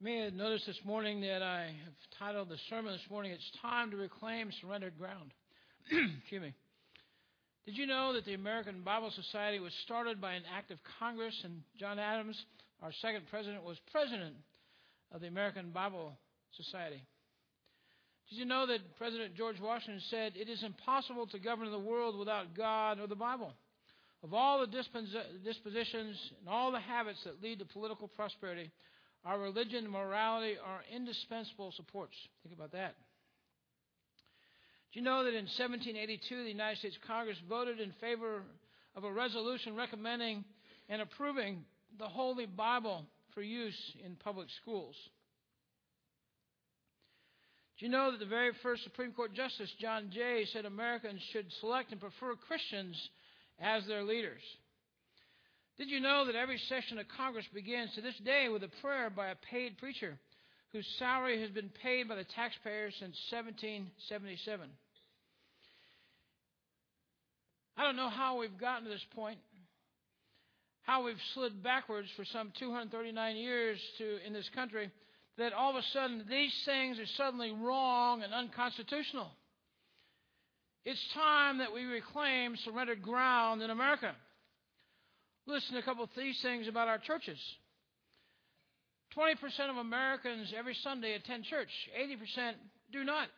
may have noticed this morning that I have titled the sermon this morning, It's Time to Reclaim Surrendered Ground. Excuse me. Did you know that the American Bible Society was started by an act of Congress and John Adams, our second president, was president of the American Bible Society? Did you know that President George Washington said, It is impossible to govern the world without God or the Bible? Of all the dispositions and all the habits that lead to political prosperity, our religion and morality are indispensable supports. Think about that. Do you know that in 1782, the United States Congress voted in favor of a resolution recommending and approving the Holy Bible for use in public schools? Do you know that the very first Supreme Court Justice, John Jay, said Americans should select and prefer Christians as their leaders? Did you know that every session of Congress begins to this day with a prayer by a paid preacher whose salary has been paid by the taxpayers since 1777? I don't know how we've gotten to this point, how we've slid backwards for some 239 years to in this country, that all of a sudden these things are suddenly wrong and unconstitutional. It's time that we reclaim surrendered ground in America. Listen to a couple of these things about our churches. 20% of Americans every Sunday attend church, 80% do not.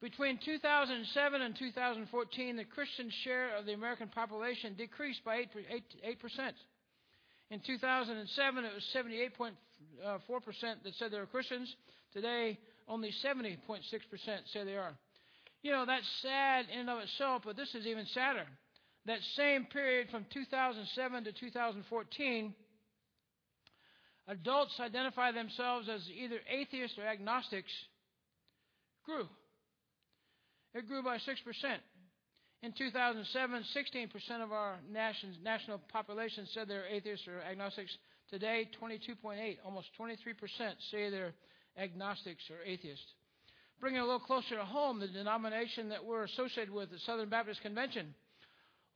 Between 2007 and 2014, the Christian share of the American population decreased by 8%. 8%. In 2007, it was 78.4% that said they were Christians. Today, only 70.6% say they are. You know, that's sad in and of itself, but this is even sadder that same period from 2007 to 2014, adults identify themselves as either atheists or agnostics grew. It grew by 6%. In 2007, 16% of our nation's, national population said they're atheists or agnostics. Today, 22.8, almost 23% say they're agnostics or atheists. Bringing it a little closer to home, the denomination that we're associated with, the Southern Baptist Convention,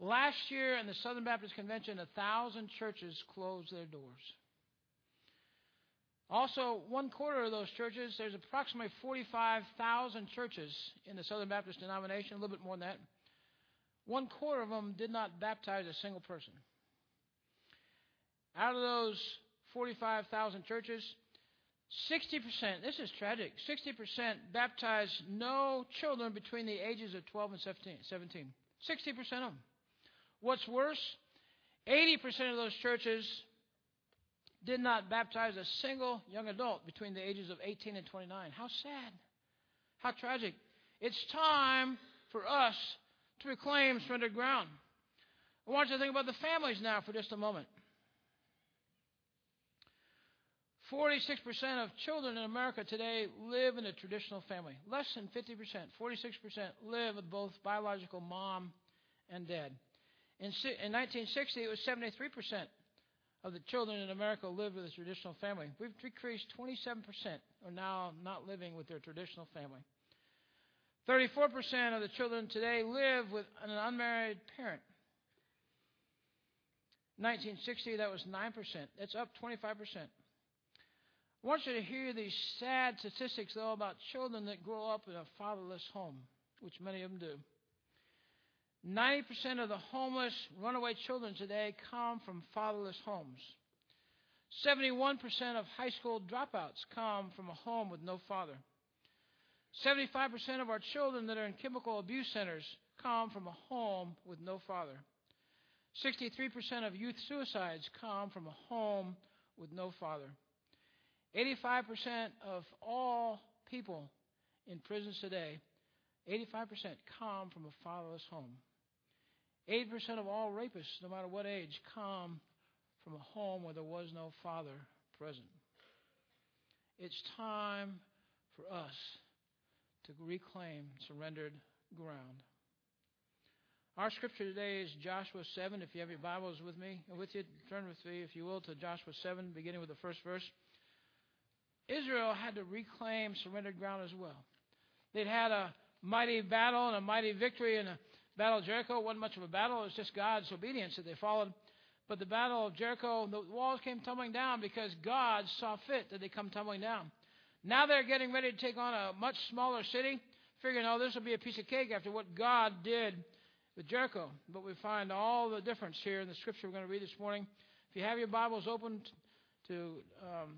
Last year in the Southern Baptist Convention, a thousand churches closed their doors. Also, one quarter of those churches, there's approximately 45,000 churches in the Southern Baptist denomination, a little bit more than that. One quarter of them did not baptize a single person. Out of those 45,000 churches, 60%, this is tragic, 60% baptized no children between the ages of 12 and 17. 60% of them. What's worse, 80% of those churches did not baptize a single young adult between the ages of 18 and 29. How sad. How tragic. It's time for us to reclaim surrendered ground. I want you to think about the families now for just a moment. 46% of children in America today live in a traditional family. Less than 50%, 46% live with both biological mom and dad. In, in 1960, it was 73% of the children in America lived with a traditional family. We've decreased 27% are now not living with their traditional family. 34% of the children today live with an unmarried parent. 1960, that was 9%. That's up 25%. I want you to hear these sad statistics, though, about children that grow up in a fatherless home, which many of them do. 90% of the homeless runaway children today come from fatherless homes. 71% of high school dropouts come from a home with no father. 75% of our children that are in chemical abuse centers come from a home with no father. 63% of youth suicides come from a home with no father. 85% of all people in prisons today, 85% come from a fatherless home. 80% of all rapists, no matter what age, come from a home where there was no father present. It's time for us to reclaim surrendered ground. Our scripture today is Joshua 7. If you have your Bibles with me, with you, turn with me, if you will, to Joshua 7, beginning with the first verse. Israel had to reclaim surrendered ground as well. They'd had a mighty battle and a mighty victory and a Battle of Jericho wasn't much of a battle. It was just God's obedience that they followed. But the battle of Jericho, the walls came tumbling down because God saw fit that they come tumbling down. Now they're getting ready to take on a much smaller city, figuring, oh, this will be a piece of cake after what God did with Jericho. But we find all the difference here in the scripture we're going to read this morning. If you have your Bibles open to um,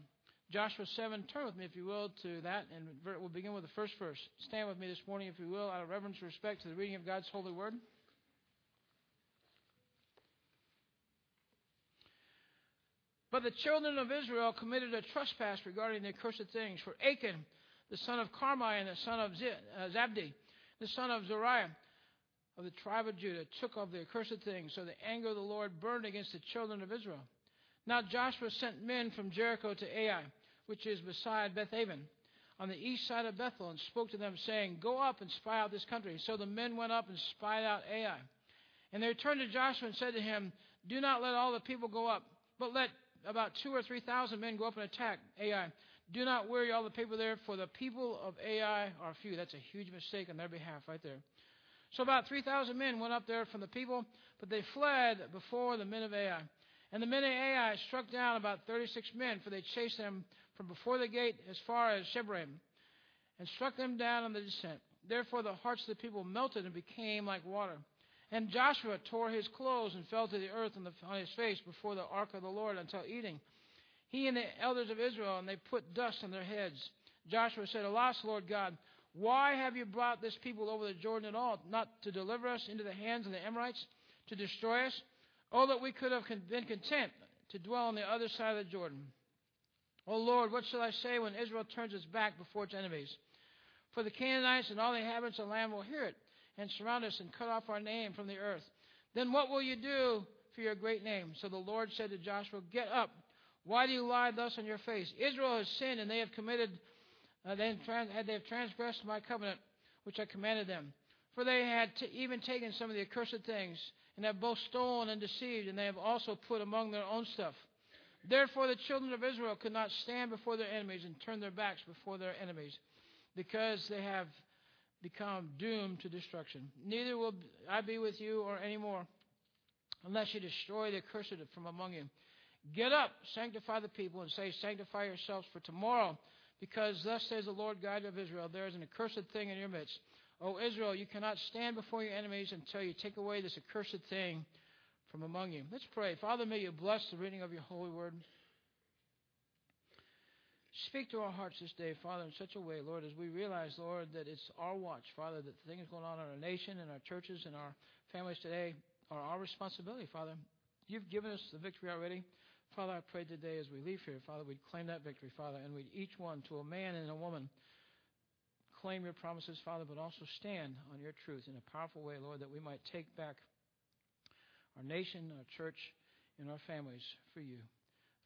Joshua 7, turn with me, if you will, to that, and we'll begin with the first verse. Stand with me this morning, if you will, out of reverence and respect to the reading of God's holy word. But the children of Israel committed a trespass regarding the accursed things. For Achan, the son of Carmi, and the son of uh, Zabdi, the son of Zariah, of the tribe of Judah, took of the accursed things. So the anger of the Lord burned against the children of Israel. Now Joshua sent men from Jericho to Ai, which is beside Bethaven, on the east side of Bethel, and spoke to them, saying, Go up and spy out this country. So the men went up and spied out Ai. And they returned to Joshua and said to him, Do not let all the people go up, but let about two or three thousand men go up and attack Ai. Do not weary all the people there, for the people of Ai are few. That's a huge mistake on their behalf, right there. So about 3,000 men went up there from the people, but they fled before the men of Ai. And the men of Ai struck down about 36 men, for they chased them from before the gate as far as Shebarim, and struck them down on the descent. Therefore the hearts of the people melted and became like water. And Joshua tore his clothes and fell to the earth on, on his face before the ark of the Lord until evening. He and the elders of Israel, and they put dust on their heads. Joshua said, Alas, Lord God, why have you brought this people over the Jordan at all? Not to deliver us into the hands of the Amorites, to destroy us? Oh, that we could have been content to dwell on the other side of the Jordan. Oh Lord, what shall I say when Israel turns its back before its enemies? For the Canaanites and all the inhabitants of the land will hear it and surround us and cut off our name from the earth. Then what will you do for your great name? So the Lord said to Joshua, Get up. Why do you lie thus on your face? Israel has sinned, and they have committed, uh, they, have they have transgressed my covenant, which I commanded them. For they had t- even taken some of the accursed things, and have both stolen and deceived, and they have also put among their own stuff. Therefore, the children of Israel could not stand before their enemies and turn their backs before their enemies, because they have become doomed to destruction. Neither will I be with you or any more, unless you destroy the accursed from among you. Get up, sanctify the people, and say, Sanctify yourselves for tomorrow, because thus says the Lord God of Israel, There is an accursed thing in your midst. O Israel, you cannot stand before your enemies until you take away this accursed thing from among you. Let's pray. Father, may you bless the reading of your holy word. Speak to our hearts this day, Father, in such a way, Lord, as we realize, Lord, that it's our watch, Father, that the things going on in our nation and our churches and our families today are our responsibility, Father. You've given us the victory already. Father, I pray today as we leave here, Father, we'd claim that victory, Father, and we'd each one, to a man and a woman, claim your promises, Father, but also stand on your truth in a powerful way, Lord, that we might take back our nation, our church, and our families for you.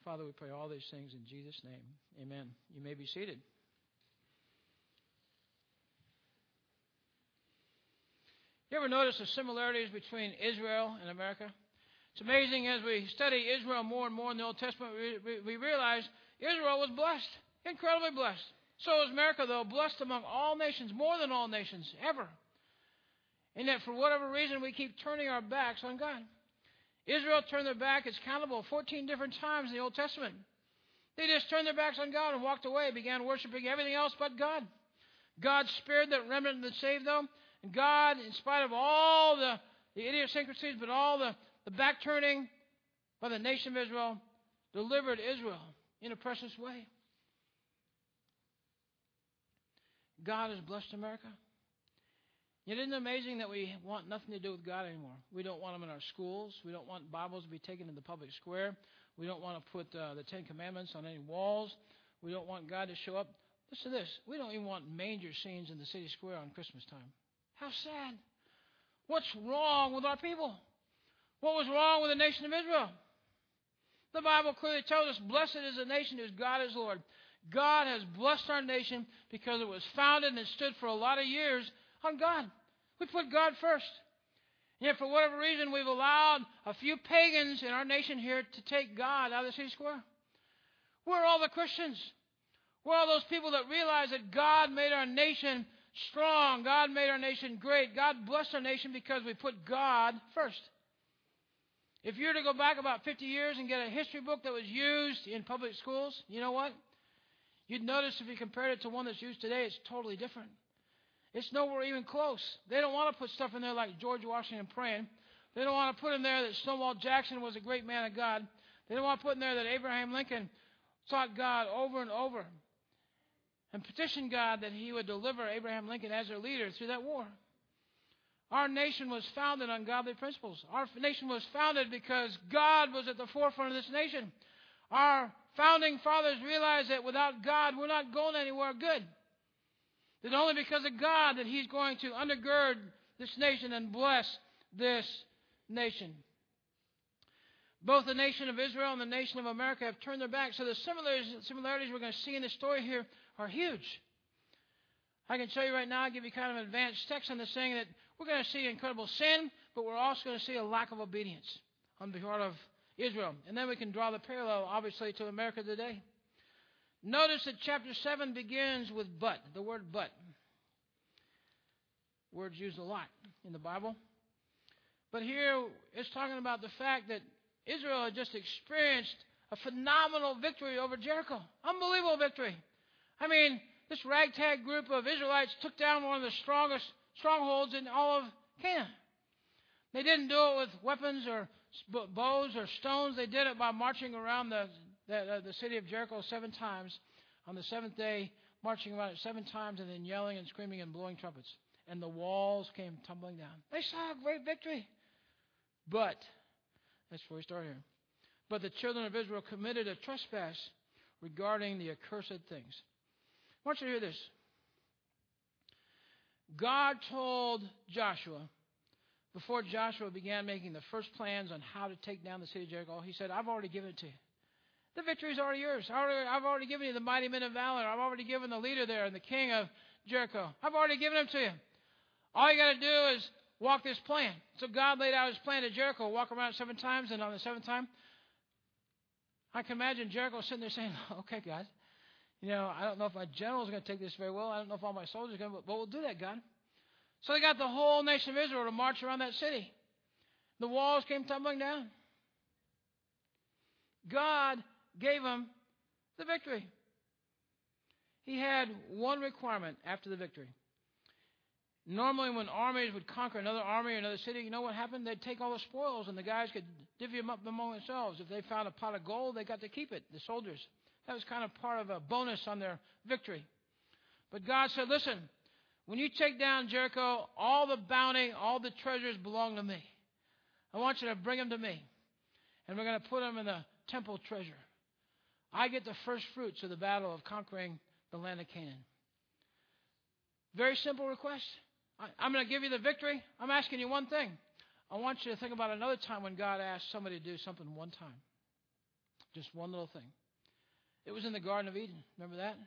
Father, we pray all these things in Jesus' name. Amen. You may be seated. You ever notice the similarities between Israel and America? It's amazing as we study Israel more and more in the Old Testament, we, realize Israel was blessed, incredibly blessed. So is America, though, blessed among all nations, more than all nations, ever. And yet, for whatever reason, we keep turning our backs on God. Israel turned their back, it's countable 14 different times in the Old Testament. They just turned their backs on God and walked away, began worshiping everything else but God. God spared that remnant that saved them. And God, in spite of all the, the idiosyncrasies, but all the, the back turning by the nation of Israel, delivered Israel in a precious way. God has blessed America. Yet isn't it amazing that we want nothing to do with God anymore? We don't want them in our schools. We don't want Bibles to be taken in the public square. We don't want to put uh, the Ten Commandments on any walls. We don't want God to show up. Listen to this. We don't even want manger scenes in the city square on Christmas time. How sad. What's wrong with our people? What was wrong with the nation of Israel? The Bible clearly tells us, Blessed is the nation whose God is Lord. God has blessed our nation because it was founded and stood for a lot of years on God. We put God first. Yet, for whatever reason, we've allowed a few pagans in our nation here to take God out of the city square. Where are all the Christians. Where are all those people that realize that God made our nation strong. God made our nation great. God blessed our nation because we put God first. If you were to go back about 50 years and get a history book that was used in public schools, you know what? You'd notice if you compared it to one that's used today, it's totally different. It's nowhere even close. They don't want to put stuff in there like George Washington praying. They don't want to put in there that Stonewall Jackson was a great man of God. They don't want to put in there that Abraham Lincoln sought God over and over and petitioned God that he would deliver Abraham Lincoln as their leader through that war. Our nation was founded on godly principles. Our nation was founded because God was at the forefront of this nation. Our founding fathers realized that without God, we're not going anywhere good. That only because of God that He's going to undergird this nation and bless this nation. Both the nation of Israel and the nation of America have turned their backs. So the similarities we're going to see in this story here are huge. I can show you right now, I'll give you kind of an advanced text on this thing that we're going to see incredible sin, but we're also going to see a lack of obedience on the part of Israel. And then we can draw the parallel, obviously, to America today. Notice that chapter 7 begins with but, the word but. Words used a lot in the Bible. But here it's talking about the fact that Israel had just experienced a phenomenal victory over Jericho. Unbelievable victory. I mean, this ragtag group of Israelites took down one of the strongest strongholds in all of Canaan. They didn't do it with weapons or bows or stones. They did it by marching around the, the, uh, the city of Jericho seven times on the seventh day, marching around it seven times, and then yelling and screaming and blowing trumpets. And the walls came tumbling down. They saw a great victory. But, that's where we start here. But the children of Israel committed a trespass regarding the accursed things. I want you to hear this. God told Joshua, before Joshua began making the first plans on how to take down the city of Jericho, he said, I've already given it to you. The victory is already yours. I've already given you the mighty men of valor. I've already given the leader there and the king of Jericho. I've already given them to you. All you got to do is walk this plan. So God laid out his plan to Jericho, walk around seven times, and on the seventh time, I can imagine Jericho sitting there saying, Okay, God, you know, I don't know if my general is going to take this very well. I don't know if all my soldiers are going to, but we'll do that, God. So they got the whole nation of Israel to march around that city. The walls came tumbling down. God gave them the victory. He had one requirement after the victory. Normally, when armies would conquer another army or another city, you know what happened? They'd take all the spoils, and the guys could divvy them up among themselves. If they found a pot of gold, they got to keep it, the soldiers. That was kind of part of a bonus on their victory. But God said, listen, when you take down Jericho, all the bounty, all the treasures belong to me. I want you to bring them to me. And we're going to put them in the temple treasure. I get the first fruits of the battle of conquering the land of Canaan. Very simple request. I, am going to give you the victory. I'm asking you one thing. I want you to think about another time when God asked somebody to do something one time. Just one little thing. It was in the Garden of Eden. Remember that?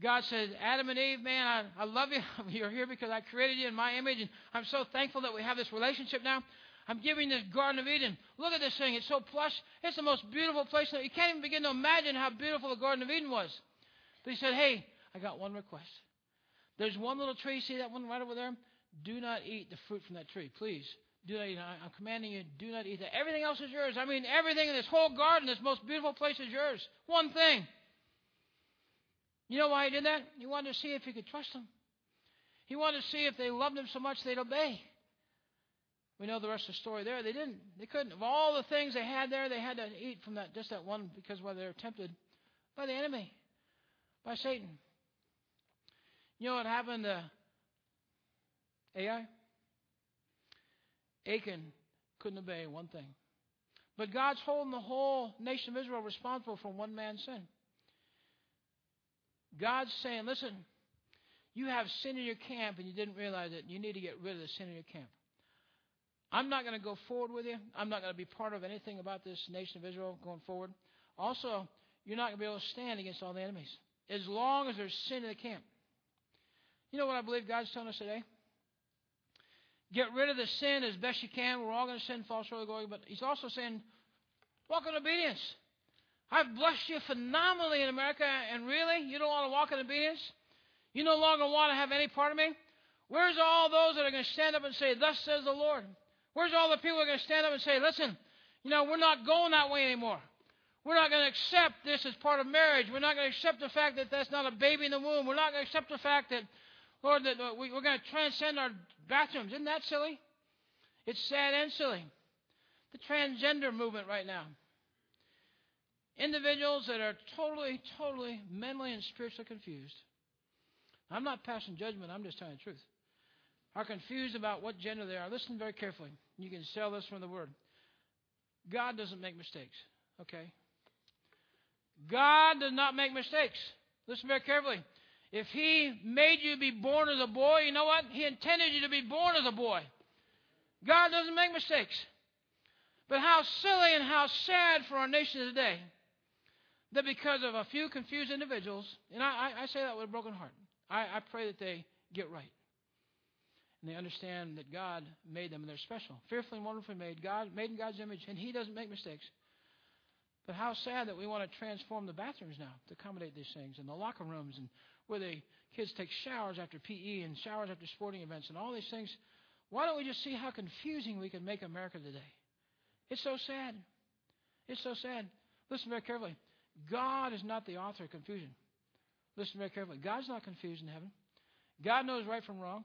God said, Adam and Eve, man, I, I love you. You're here because I created you in my image, and I'm so thankful that we have this relationship now. I'm giving this Garden of Eden. Look at this thing. It's so plush. It's the most beautiful place. You can't even begin to imagine how beautiful the Garden of Eden was. But he said, Hey, I got one request. There's one little tree. See that one right over there? Do not eat the fruit from that tree, please. Do not eat. I'm commanding you, do not eat that. Everything else is yours. I mean, everything in this whole garden, this most beautiful place is yours. One thing. You know why he did that? He wanted to see if he could trust them. He wanted to see if they loved him so much they'd obey. We know the rest of the story there. They didn't. They couldn't. Of all the things they had there, they had to eat from that just that one because why they were tempted by the enemy, by Satan. You know what happened to Ai? Achan couldn't obey one thing. But God's holding the whole nation of Israel responsible for one man's sin. God's saying, listen, you have sin in your camp and you didn't realize it. You need to get rid of the sin in your camp. I'm not going to go forward with you. I'm not going to be part of anything about this nation of Israel going forward. Also, you're not going to be able to stand against all the enemies as long as there's sin in the camp. You know what I believe God's telling us today? Get rid of the sin as best you can. We're all going to sin, fall short of glory. But He's also saying, walk in obedience. I've blessed you phenomenally in America, and really, you don't want to walk in obedience? You no longer want to have any part of me? Where's all those that are going to stand up and say, Thus says the Lord? Where's all the people who are going to stand up and say, listen, you know, we're not going that way anymore. We're not going to accept this as part of marriage. We're not going to accept the fact that that's not a baby in the womb. We're not going to accept the fact that, Lord, that we're going to transcend our bathrooms. Isn't that silly? It's sad and silly. The transgender movement right now. Individuals that are totally, totally mentally and spiritually confused. I'm not passing judgment, I'm just telling the truth. Are confused about what gender they are. Listen very carefully. You can sell this from the Word. God doesn't make mistakes, okay? God does not make mistakes. Listen very carefully. If He made you be born as a boy, you know what? He intended you to be born as a boy. God doesn't make mistakes. But how silly and how sad for our nation today that because of a few confused individuals, and I, I say that with a broken heart, I, I pray that they get right. And they understand that God made them and they're special. Fearfully and wonderfully made, God made in God's image, and He doesn't make mistakes. But how sad that we want to transform the bathrooms now to accommodate these things, and the locker rooms, and where the kids take showers after PE and showers after sporting events, and all these things. Why don't we just see how confusing we can make America today? It's so sad. It's so sad. Listen very carefully. God is not the author of confusion. Listen very carefully. God's not confused in heaven. God knows right from wrong.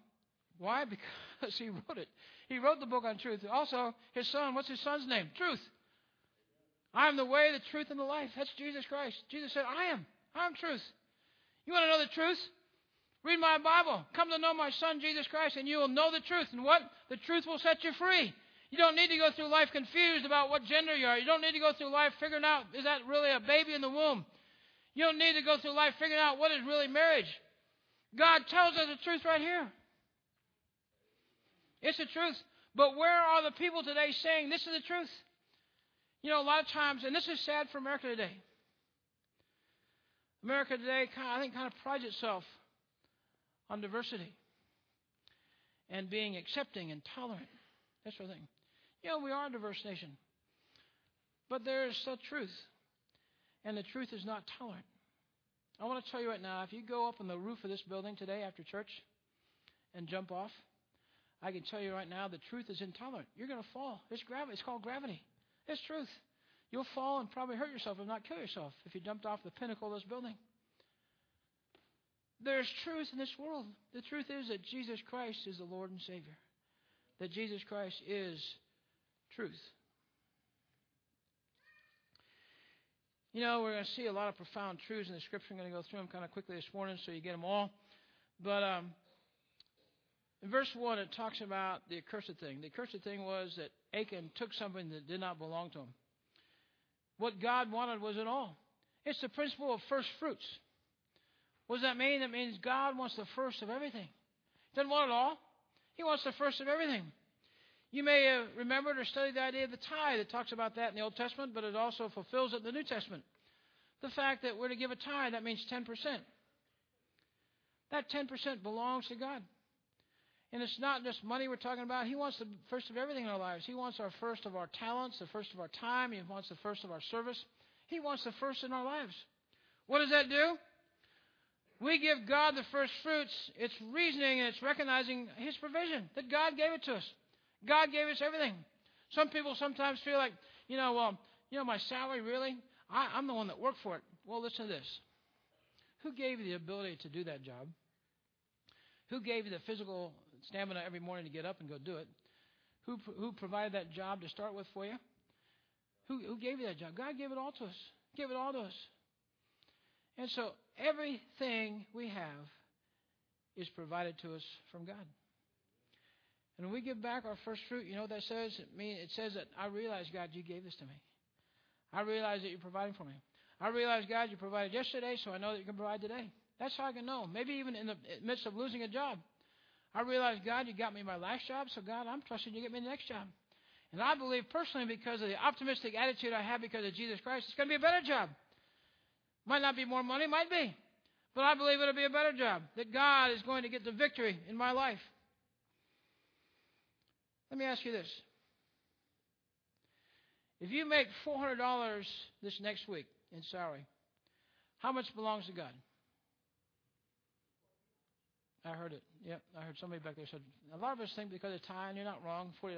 Why? Because He wrote it. He wrote the book on truth. Also, His Son, what's His Son's name? Truth. I am the way, the truth, and the life. That's Jesus Christ. Jesus said, I am. I am truth. You want to know the truth? Read my Bible. Come to know my Son, Jesus Christ, and you will know the truth. And what? The truth will set you free. You don't need to go through life confused about what gender you are. You don't need to go through life figuring out, is that really a baby in the womb? You don't need to go through life figuring out what is really marriage. God tells us the truth right here. It's the truth. But where are the people today saying this is the truth? You know, a lot of times, and this is sad for America today. America today, I think, kind of prides itself on diversity and being accepting and tolerant. That sort of thing. You know, we are a diverse nation. But there is still truth. And the truth is not tolerant. I want to tell you right now if you go up on the roof of this building today after church and jump off, I can tell you right now the truth is intolerant. You're going to fall. It's gravity. It's called gravity. It's truth. You'll fall and probably hurt yourself, if not kill yourself, if you jumped off the pinnacle of this building. There's truth in this world. The truth is that Jesus Christ is the Lord and Savior, that Jesus Christ is truth. You know, we're going to see a lot of profound truths in the scripture. I'm going to go through them kind of quickly this morning so you get them all. But um, in verse 1, it talks about the accursed thing. The accursed thing was that Achan took something that did not belong to him. What God wanted was it all. It's the principle of first fruits. What does that mean? That means God wants the first of everything. He doesn't want it all. He wants the first of everything. You may have remembered or studied the idea of the tithe. It talks about that in the Old Testament, but it also fulfills it in the New Testament. The fact that we're to give a tithe, that means 10%. That 10% belongs to God. And it's not just money we're talking about. He wants the first of everything in our lives. He wants our first of our talents, the first of our time. He wants the first of our service. He wants the first in our lives. What does that do? We give God the first fruits. It's reasoning and it's recognizing His provision, that God gave it to us. God gave us everything. Some people sometimes feel like, you know, well, you know, my salary really? I, I'm the one that worked for it. Well, listen to this. Who gave you the ability to do that job? Who gave you the physical stamina every morning to get up and go do it? Who, who provided that job to start with for you? Who, who gave you that job? God gave it all to us. Gave it all to us. And so everything we have is provided to us from God. And when we give back our first fruit, you know what that says? It, mean, it says that I realize, God, you gave this to me. I realize that you're providing for me. I realize, God, you provided yesterday, so I know that you can provide today. That's how I can know. Maybe even in the midst of losing a job. I realize, God, you got me my last job, so God, I'm trusting you get me the next job. And I believe personally, because of the optimistic attitude I have because of Jesus Christ, it's going to be a better job. Might not be more money, might be. But I believe it'll be a better job. That God is going to get the victory in my life. Let me ask you this. If you make $400 this next week in salary, how much belongs to God? I heard it. Yep, I heard somebody back there said, a lot of us think because of time, you're not wrong, $40.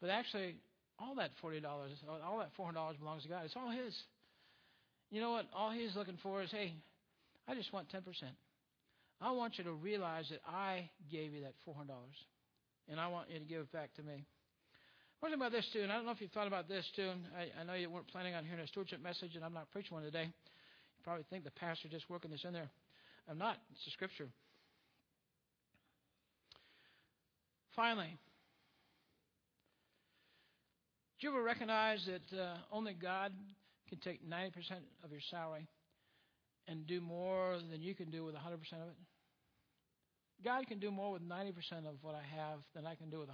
But actually, all that $40, all that $400 belongs to God. It's all His. You know what? All He's looking for is, hey, I just want 10%. I want you to realize that I gave you that $400, and I want you to give it back to me. What about this, too? And I don't know if you've thought about this, too. I, I know you weren't planning on hearing a stewardship message, and I'm not preaching one today. You probably think the pastor just working this in there. I'm not. It's the Scripture. Finally, do you ever recognize that uh, only God can take 90% of your salary and do more than you can do with 100% of it? God can do more with 90% of what I have than I can do with 100%.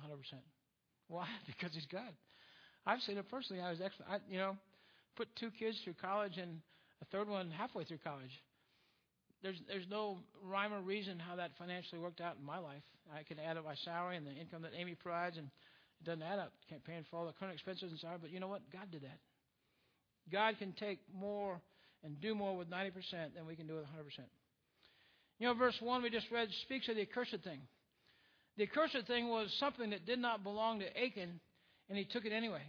Why? Because He's God. I've seen it personally. I was actually, I, you know, put two kids through college and a third one halfway through college. There's there's no rhyme or reason how that financially worked out in my life. I can add up my salary and the income that Amy provides, and it doesn't add up. Can't pay for all the current expenses and salary. But you know what? God did that. God can take more and do more with 90% than we can do with 100%. You know, verse 1 we just read speaks of the accursed thing. The accursed thing was something that did not belong to Achan, and he took it anyway.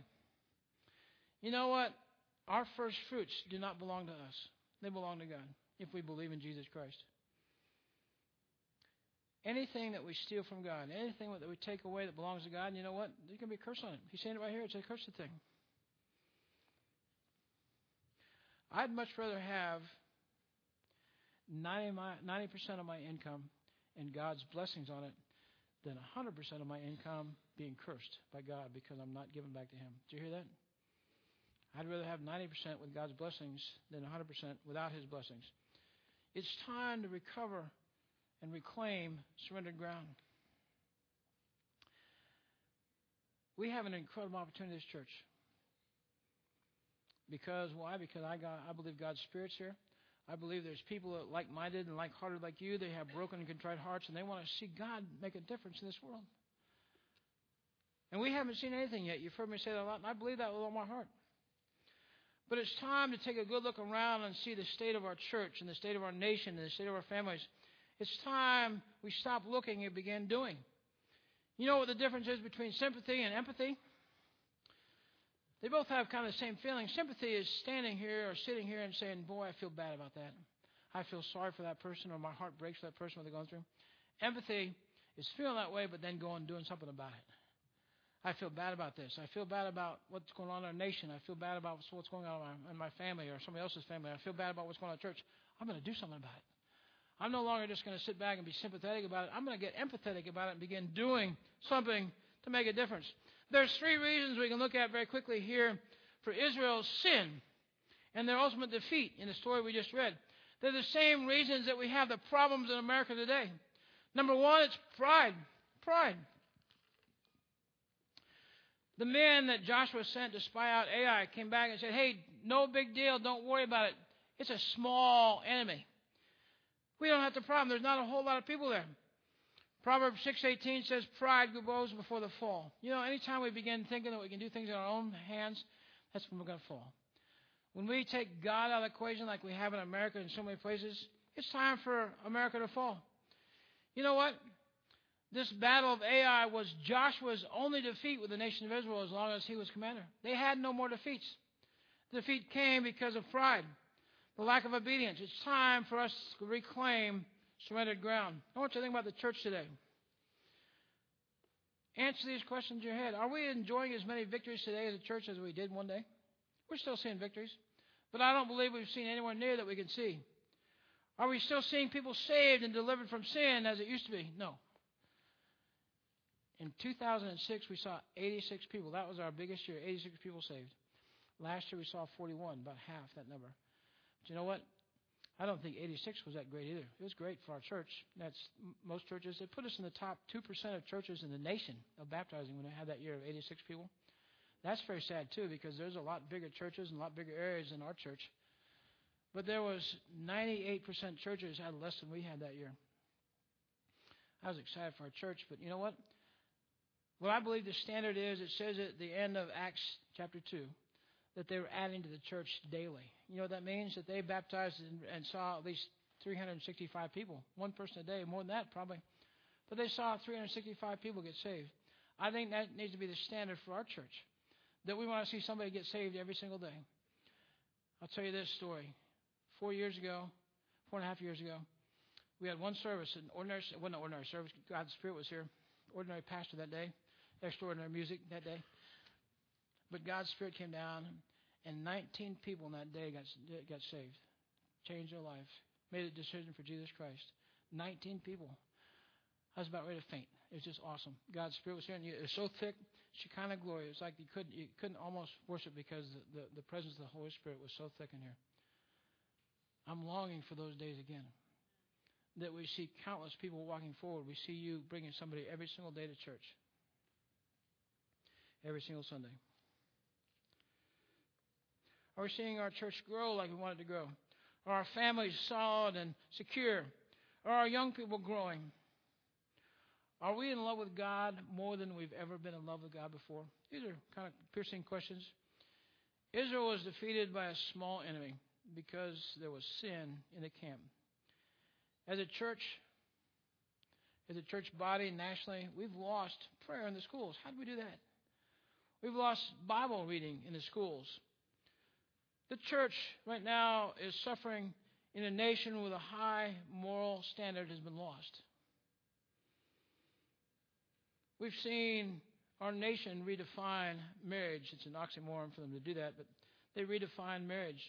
You know what? Our first fruits do not belong to us, they belong to God if we believe in Jesus Christ. Anything that we steal from God, anything that we take away that belongs to God, you know what? There can be a curse on it. He's saying it right here. It's a cursed thing. I'd much rather have 90 percent of my income and God's blessings on it than 100% of my income being cursed by God because I'm not giving back to Him. Do you hear that? I'd rather have 90% with God's blessings than 100% without His blessings. It's time to recover and reclaim surrendered ground. We have an incredible opportunity in this church. Because why? Because I got I believe God's spirit's here. I believe there's people that are like minded and like hearted like you. They have broken and contrite hearts and they want to see God make a difference in this world. And we haven't seen anything yet. You've heard me say that a lot, and I believe that with all my heart. But it's time to take a good look around and see the state of our church and the state of our nation and the state of our families. It's time we stop looking and begin doing. You know what the difference is between sympathy and empathy? They both have kind of the same feeling. Sympathy is standing here or sitting here and saying, Boy, I feel bad about that. I feel sorry for that person, or my heart breaks for that person, what they're going through. Empathy is feeling that way, but then going and doing something about it. I feel bad about this. I feel bad about what's going on in our nation. I feel bad about what's going on in my in my family or somebody else's family. I feel bad about what's going on in church. I'm going to do something about it. I'm no longer just going to sit back and be sympathetic about it. I'm going to get empathetic about it and begin doing something to make a difference. There's three reasons we can look at very quickly here for Israel's sin and their ultimate defeat in the story we just read. They're the same reasons that we have the problems in America today. Number one, it's pride. Pride. The men that Joshua sent to spy out Ai came back and said, Hey, no big deal. Don't worry about it. It's a small enemy. We don't have the problem. There's not a whole lot of people there. Proverbs 6:18 says, "Pride goes before the fall." You know, anytime we begin thinking that we can do things in our own hands, that's when we're going to fall. When we take God out of the equation, like we have in America in so many places, it's time for America to fall. You know what? This battle of Ai was Joshua's only defeat with the nation of Israel as long as he was commander. They had no more defeats. The defeat came because of pride, the lack of obedience. It's time for us to reclaim ground. I want you to think about the church today. Answer these questions in your head. Are we enjoying as many victories today as a church as we did one day? We're still seeing victories, but I don't believe we've seen anywhere near that we can see. Are we still seeing people saved and delivered from sin as it used to be? No. In 2006, we saw 86 people. That was our biggest year, 86 people saved. Last year, we saw 41, about half that number. But you know what? I don't think 86 was that great either. It was great for our church. That's most churches. They put us in the top 2% of churches in the nation of baptizing when they had that year of 86 people. That's very sad too because there's a lot bigger churches and a lot bigger areas than our church. But there was 98% churches had less than we had that year. I was excited for our church, but you know what? What I believe the standard is, it says at the end of Acts chapter 2 that they were adding to the church daily. You know what that means? That they baptized and, and saw at least 365 people, one person a day, more than that probably. But they saw 365 people get saved. I think that needs to be the standard for our church. That we want to see somebody get saved every single day. I'll tell you this story. Four years ago, four and a half years ago, we had one service, an ordinary, it wasn't an ordinary service. God's Spirit was here. Ordinary pastor that day, extraordinary music that day. But God's Spirit came down, and 19 people in that day got, got saved, changed their life, made a decision for Jesus Christ. 19 people. I was about ready to faint. It was just awesome. God's Spirit was here, and it was so thick, Shekinah glory. It was like you couldn't you couldn't almost worship because the, the, the presence of the Holy Spirit was so thick in here. I'm longing for those days again. That we see countless people walking forward. We see you bringing somebody every single day to church. Every single Sunday. Are we seeing our church grow like we want it to grow? Are our families solid and secure? Are our young people growing? Are we in love with God more than we've ever been in love with God before? These are kind of piercing questions. Israel was defeated by a small enemy because there was sin in the camp. As a church, as a church body nationally, we've lost prayer in the schools. How do we do that? We've lost Bible reading in the schools. The church right now is suffering in a nation with a high moral standard has been lost. We've seen our nation redefine marriage. It's an oxymoron for them to do that, but they redefine marriage.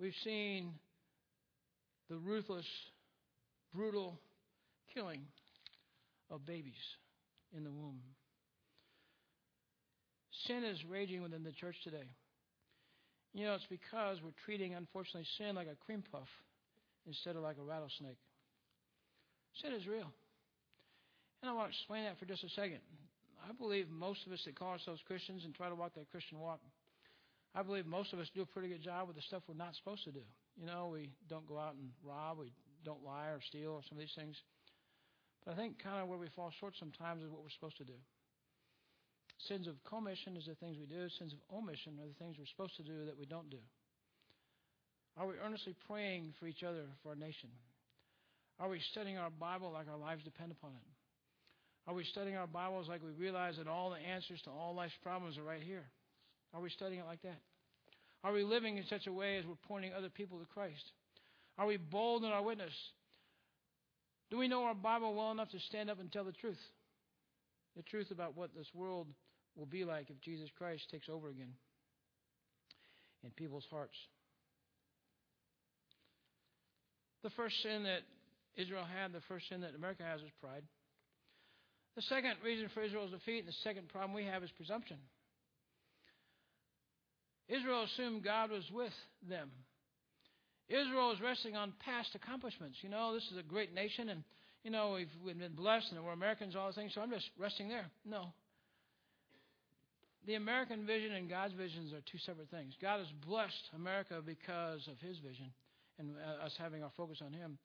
We've seen the ruthless, brutal killing of babies in the womb. Sin is raging within the church today. You know, it's because we're treating, unfortunately, sin like a cream puff instead of like a rattlesnake. Sin is real. And I want to explain that for just a second. I believe most of us that call ourselves Christians and try to walk that Christian walk, I believe most of us do a pretty good job with the stuff we're not supposed to do. You know, we don't go out and rob, we don't lie or steal or some of these things. But I think kind of where we fall short sometimes is what we're supposed to do. Sins of commission is the things we do. Sins of omission are the things we're supposed to do that we don't do. Are we earnestly praying for each other, for our nation? Are we studying our Bible like our lives depend upon it? Are we studying our Bibles like we realize that all the answers to all life's problems are right here? Are we studying it like that? Are we living in such a way as we're pointing other people to Christ? Are we bold in our witness? Do we know our Bible well enough to stand up and tell the truth? The truth about what this world will be like if Jesus Christ takes over again in people's hearts. The first sin that Israel had, the first sin that America has, is pride. The second reason for Israel's defeat, and the second problem we have, is presumption. Israel assumed God was with them. Israel is resting on past accomplishments. You know, this is a great nation, and, you know, we've, we've been blessed, and we're Americans, all those things, so I'm just resting there. No. The American vision and God's visions are two separate things. God has blessed America because of his vision and uh, us having our focus on him.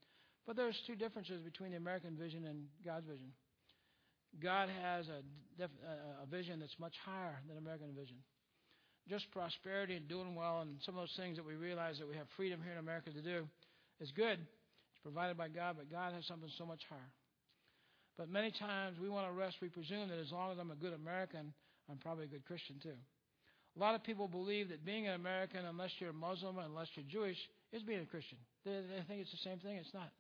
But there's two differences between the American vision and God's vision. God has a, a vision that's much higher than American vision. Just prosperity and doing well and some of those things that we realize that we have freedom here in America to do is good. It's provided by God, but God has something so much higher. But many times we want to rest, we presume that as long as I'm a good American, I'm probably a good Christian too. A lot of people believe that being an American, unless you're a Muslim, unless you're Jewish, is being a Christian. They, think it's the same thing. It's not.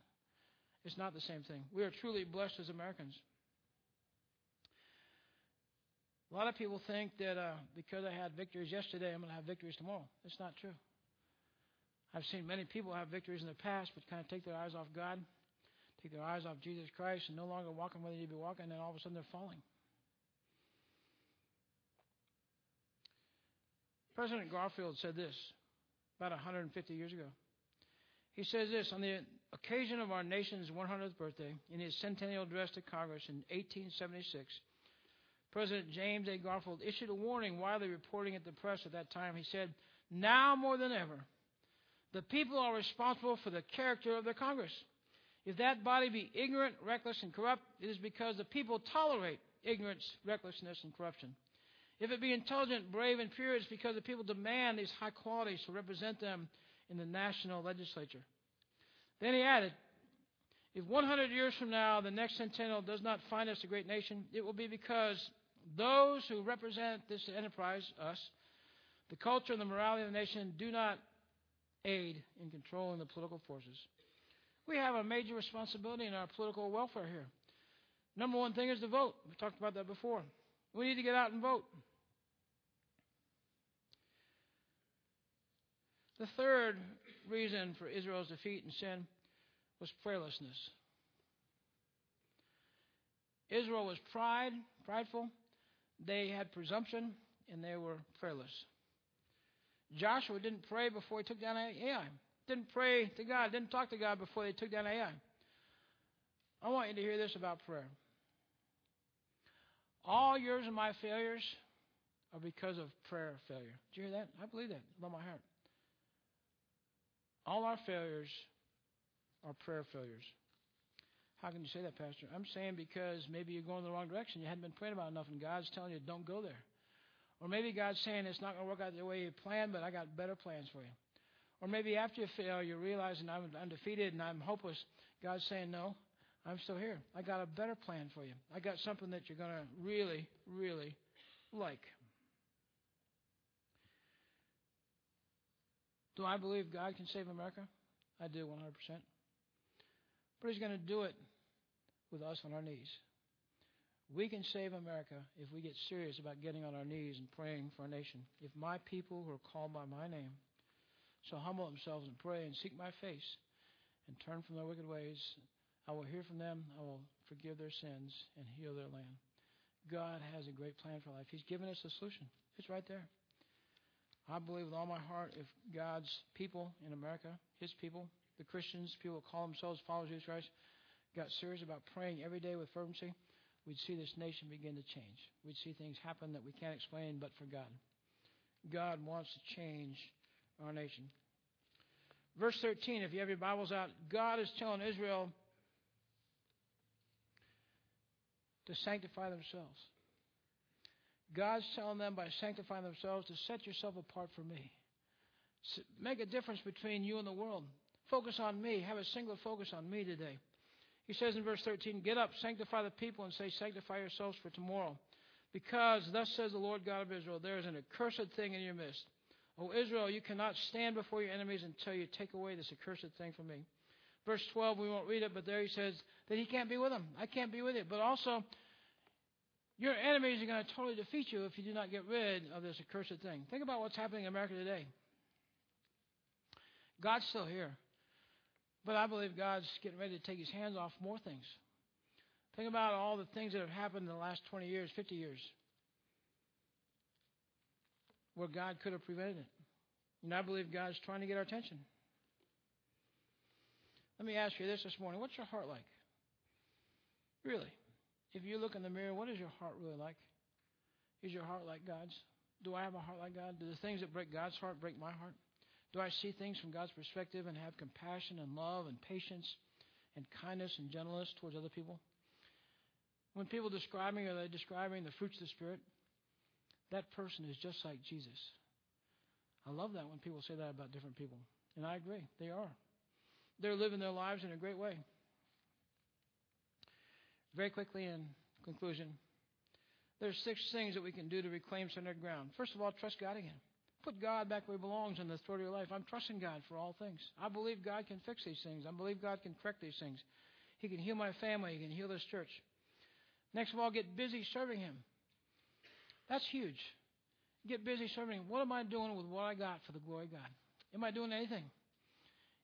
It's not the same thing. We are truly blessed as Americans. A lot of people think that uh, because I had victories yesterday, I'm going to have victories tomorrow. It's not true. I've seen many people have victories in the past, but kind of take their eyes off God, take their eyes off Jesus Christ, and no longer walking where they need to be walking, and all of a sudden they're falling. President Garfield said this about 150 years ago. He says this on the occasion of our nation's 100th birthday, in his centennial address to Congress in 1876. President James A. Garfield issued a warning widely reporting at the press at that time. He said, Now more than ever, the people are responsible for the character of their Congress. If that body be ignorant, reckless, and corrupt, it is because the people tolerate ignorance, recklessness, and corruption. If it be intelligent, brave, and pure, it's because the people demand these high qualities to represent them in the national legislature. Then he added, If 100 years from now the next centennial does not find us a great nation, it will be because those who represent this enterprise, us, the culture and the morality of the nation, do not aid in controlling the political forces. We have a major responsibility in our political welfare here. Number one thing is to vote. We talked about that before. We need to get out and vote. The third reason for Israel's defeat and sin was prayerlessness. Israel was pride, prideful. They had presumption, and they were prayerless. Joshua didn't pray before he took down Ai. Didn't pray to God. Didn't talk to God before they took down Ai. I want you to hear this about prayer. All yours and my failures are because of prayer failure. Do you hear that? I believe that with my heart. All our failures are prayer failures. How can you say that, Pastor? I'm saying because maybe you're going the wrong direction. You hadn't been praying about enough, and God's telling you, don't go there. Or maybe God's saying it's not going to work out the way you planned, but I got better plans for you. Or maybe after you fail, you're realizing I'm undefeated and I'm hopeless. God's saying, no, I'm still here. I got a better plan for you. I got something that you're going to really, really like. Do I believe God can save America? I do 100%. But He's going to do it with us on our knees. We can save America if we get serious about getting on our knees and praying for our nation. If my people who are called by my name shall humble themselves and pray and seek my face and turn from their wicked ways, I will hear from them, I will forgive their sins and heal their land. God has a great plan for life. He's given us a solution. It's right there. I believe with all my heart if God's people in America, His people, the Christians, people who call themselves followers of Jesus Christ, got serious about praying every day with fervency, we'd see this nation begin to change. We'd see things happen that we can't explain but for God. God wants to change our nation. Verse 13, if you have your Bibles out, God is telling Israel to sanctify themselves. God's telling them by sanctifying themselves to set yourself apart for me. Make a difference between you and the world. Focus on me. Have a single focus on me today. He says in verse 13, Get up, sanctify the people, and say, Sanctify yourselves for tomorrow. Because thus says the Lord God of Israel, there is an accursed thing in your midst. O Israel, you cannot stand before your enemies until you take away this accursed thing from me. Verse 12, we won't read it, but there he says that he can't be with them. I can't be with it. But also, your enemies are going to totally defeat you if you do not get rid of this accursed thing. Think about what's happening in America today. God's still here. But I believe God's getting ready to take his hands off more things. Think about all the things that have happened in the last 20 years, 50 years, where God could have prevented it. And I believe God's trying to get our attention. Let me ask you this this morning. What's your heart like? Really? If you look in the mirror, what is your heart really like? Is your heart like God's? Do I have a heart like God? Do the things that break God's heart break my heart? Do I see things from God's perspective and have compassion and love and patience and kindness and gentleness towards other people? When people describe me, are they describing the fruits of the Spirit? That person is just like Jesus. I love that when people say that about different people. And I agree. They are. They're living their lives in a great way. Very quickly, in conclusion, there's six things that we can do to reclaim centered ground. First of all, trust God again. Put God back where He belongs in the story of your life. I'm trusting God for all things. I believe God can fix these things. I believe God can correct these things. He can heal my family. He can heal this church. Next of all, get busy serving Him. That's huge. Get busy serving Him. What am I doing with what I got for the glory of God? Am I doing anything?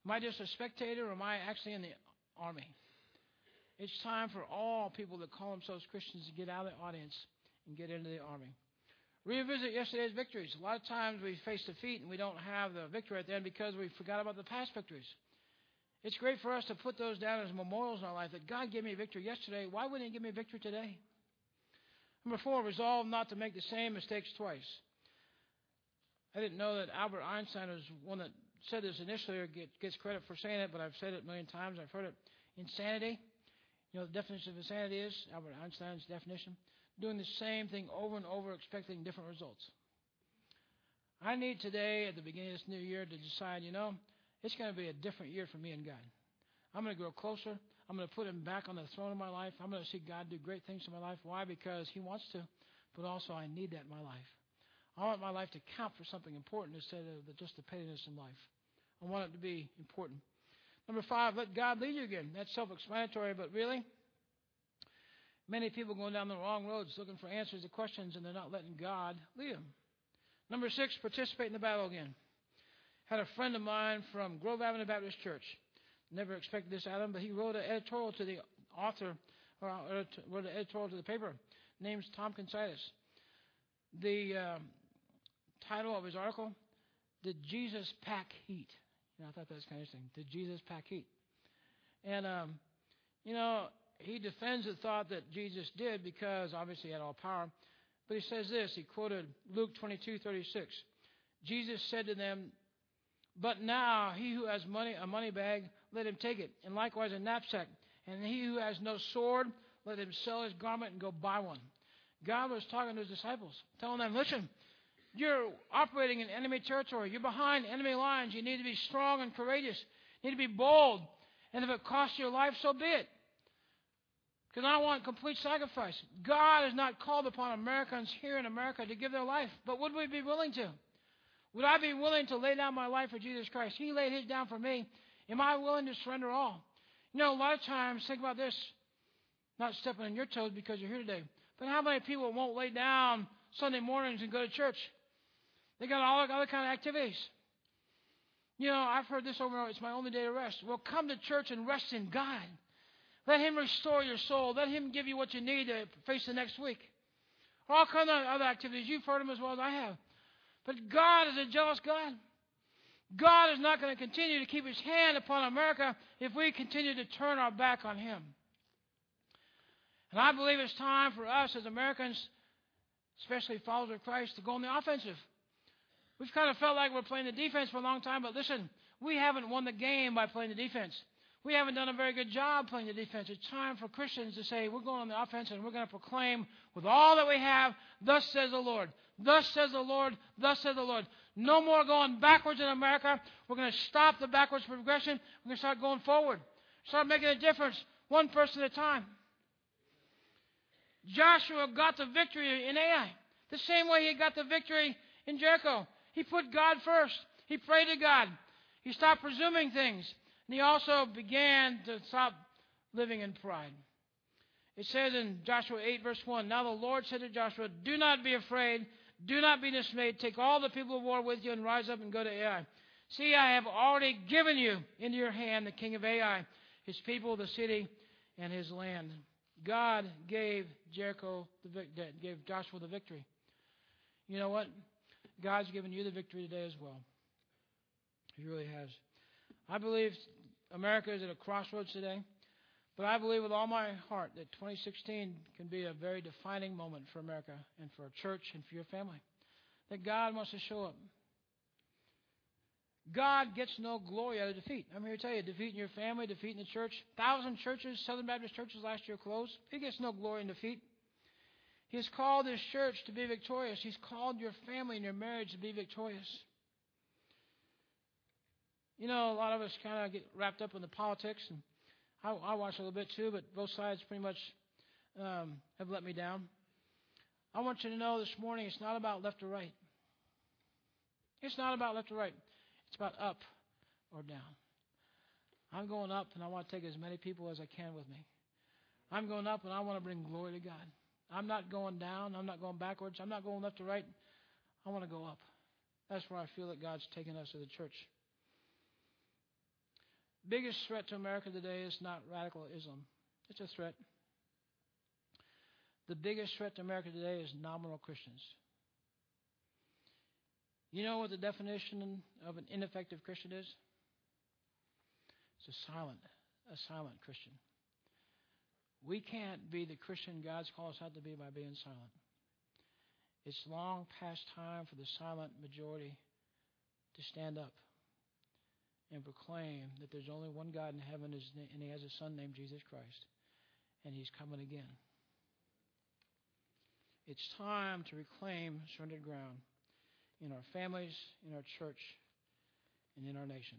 Am I just a spectator or am I actually in the army? It's time for all people that call themselves Christians to get out of the audience and get into the army. Revisit yesterday's victories. A lot of times we face defeat and we don't have the victory at the end because we forgot about the past victories. It's great for us to put those down as memorials in our life that God gave me victory yesterday. Why wouldn't He give me victory today? Number four, resolve not to make the same mistakes twice. I didn't know that Albert Einstein was one that said this initially or gets credit for saying it, but I've said it a million times. I've heard it. Insanity. You know the definition of insanity is? Albert Einstein's definition doing the same thing over and over, expecting different results. I need today, at the beginning of this new year, to decide, you know, it's going to be a different year for me and God. I'm going to grow closer. I'm going to put him back on the throne of my life. I'm going to see God do great things in my life. Why? Because he wants to, but also I need that in my life. I want my life to count for something important instead of just the pettiness in life. I want it to be important. Number five, let God lead you again. That's self explanatory, but really, many people going down the wrong roads looking for answers to questions and they're not letting God lead them. Number six, participate in the battle again. Had a friend of mine from Grove Avenue Baptist Church. Never expected this him, but he wrote an editorial to the author, or wrote an editorial to the paper. Name's Tom Consitis. The um, title of his article, Did Jesus Pack Heat? You know, I thought that was kind of interesting. Did Jesus pack heat? And, um, you know, he defends the thought that Jesus did because obviously he had all power. But he says this. He quoted Luke 22:36. Jesus said to them, "But now he who has money, a money bag, let him take it, and likewise a knapsack. And he who has no sword, let him sell his garment and go buy one." God was talking to his disciples, telling them, "Listen, you're operating in enemy territory. You're behind enemy lines. You need to be strong and courageous. You need to be bold. And if it costs your life, so be it. Because I want complete sacrifice. God has not called upon Americans here in America to give their life. But would we be willing to? Would I be willing to lay down my life for Jesus Christ? He laid his down for me. Am I willing to surrender all? You know, a lot of times, think about this. Not stepping on your toes because you're here today. But how many people won't lay down Sunday mornings and go to church? They got all other kind of activities. You know, I've heard this over and over. It's my only day to rest. Well, come to church and rest in God. Let Him restore your soul. Let Him give you what you need to face the next week. All kinds of other activities. You've heard them as well as I have. But God is a jealous God. God is not going to continue to keep His hand upon America if we continue to turn our back on Him. And I believe it's time for us as Americans, especially followers of Christ, to go on the offensive. We've kind of felt like we're playing the defense for a long time, but listen, we haven't won the game by playing the defense. We haven't done a very good job playing the defense. It's time for Christians to say, we're going on the offense and we're going to proclaim with all that we have, thus says the Lord. Thus says the Lord. Thus says the Lord. No more going backwards in America. We're going to stop the backwards progression. We're going to start going forward. Start making a difference, one person at a time. Joshua got the victory in Ai, the same way he got the victory in Jericho. He put God first. He prayed to God. He stopped presuming things. And he also began to stop living in pride. It says in Joshua 8, verse 1 Now the Lord said to Joshua, Do not be afraid. Do not be dismayed. Take all the people of war with you and rise up and go to Ai. See, I have already given you into your hand the king of Ai, his people, the city, and his land. God gave Jericho, the, gave Joshua the victory. You know what? God's given you the victory today as well. He really has. I believe America is at a crossroads today, but I believe with all my heart that 2016 can be a very defining moment for America and for our church and for your family. That God wants to show up. God gets no glory out of defeat. I'm here to tell you, defeat in your family, defeat in the church. Thousand churches, Southern Baptist churches last year closed. He gets no glory in defeat. He's called His church to be victorious. He's called your family and your marriage to be victorious. You know, a lot of us kind of get wrapped up in the politics, and I, I watch a little bit too, but both sides pretty much um, have let me down. I want you to know this morning it's not about left or right. It's not about left or right. It's about up or down. I'm going up, and I want to take as many people as I can with me. I'm going up, and I want to bring glory to God. I'm not going down. I'm not going backwards. I'm not going left to right. I want to go up. That's where I feel that God's taking us as a church. Biggest threat to America today is not radical Islam. It's a threat. The biggest threat to America today is nominal Christians. You know what the definition of an ineffective Christian is? It's a silent, a silent Christian. We can't be the Christian God's called us out to be by being silent. It's long past time for the silent majority to stand up and proclaim that there's only one God in heaven and he has a son named Jesus Christ and he's coming again. It's time to reclaim surrendered ground in our families, in our church, and in our nation.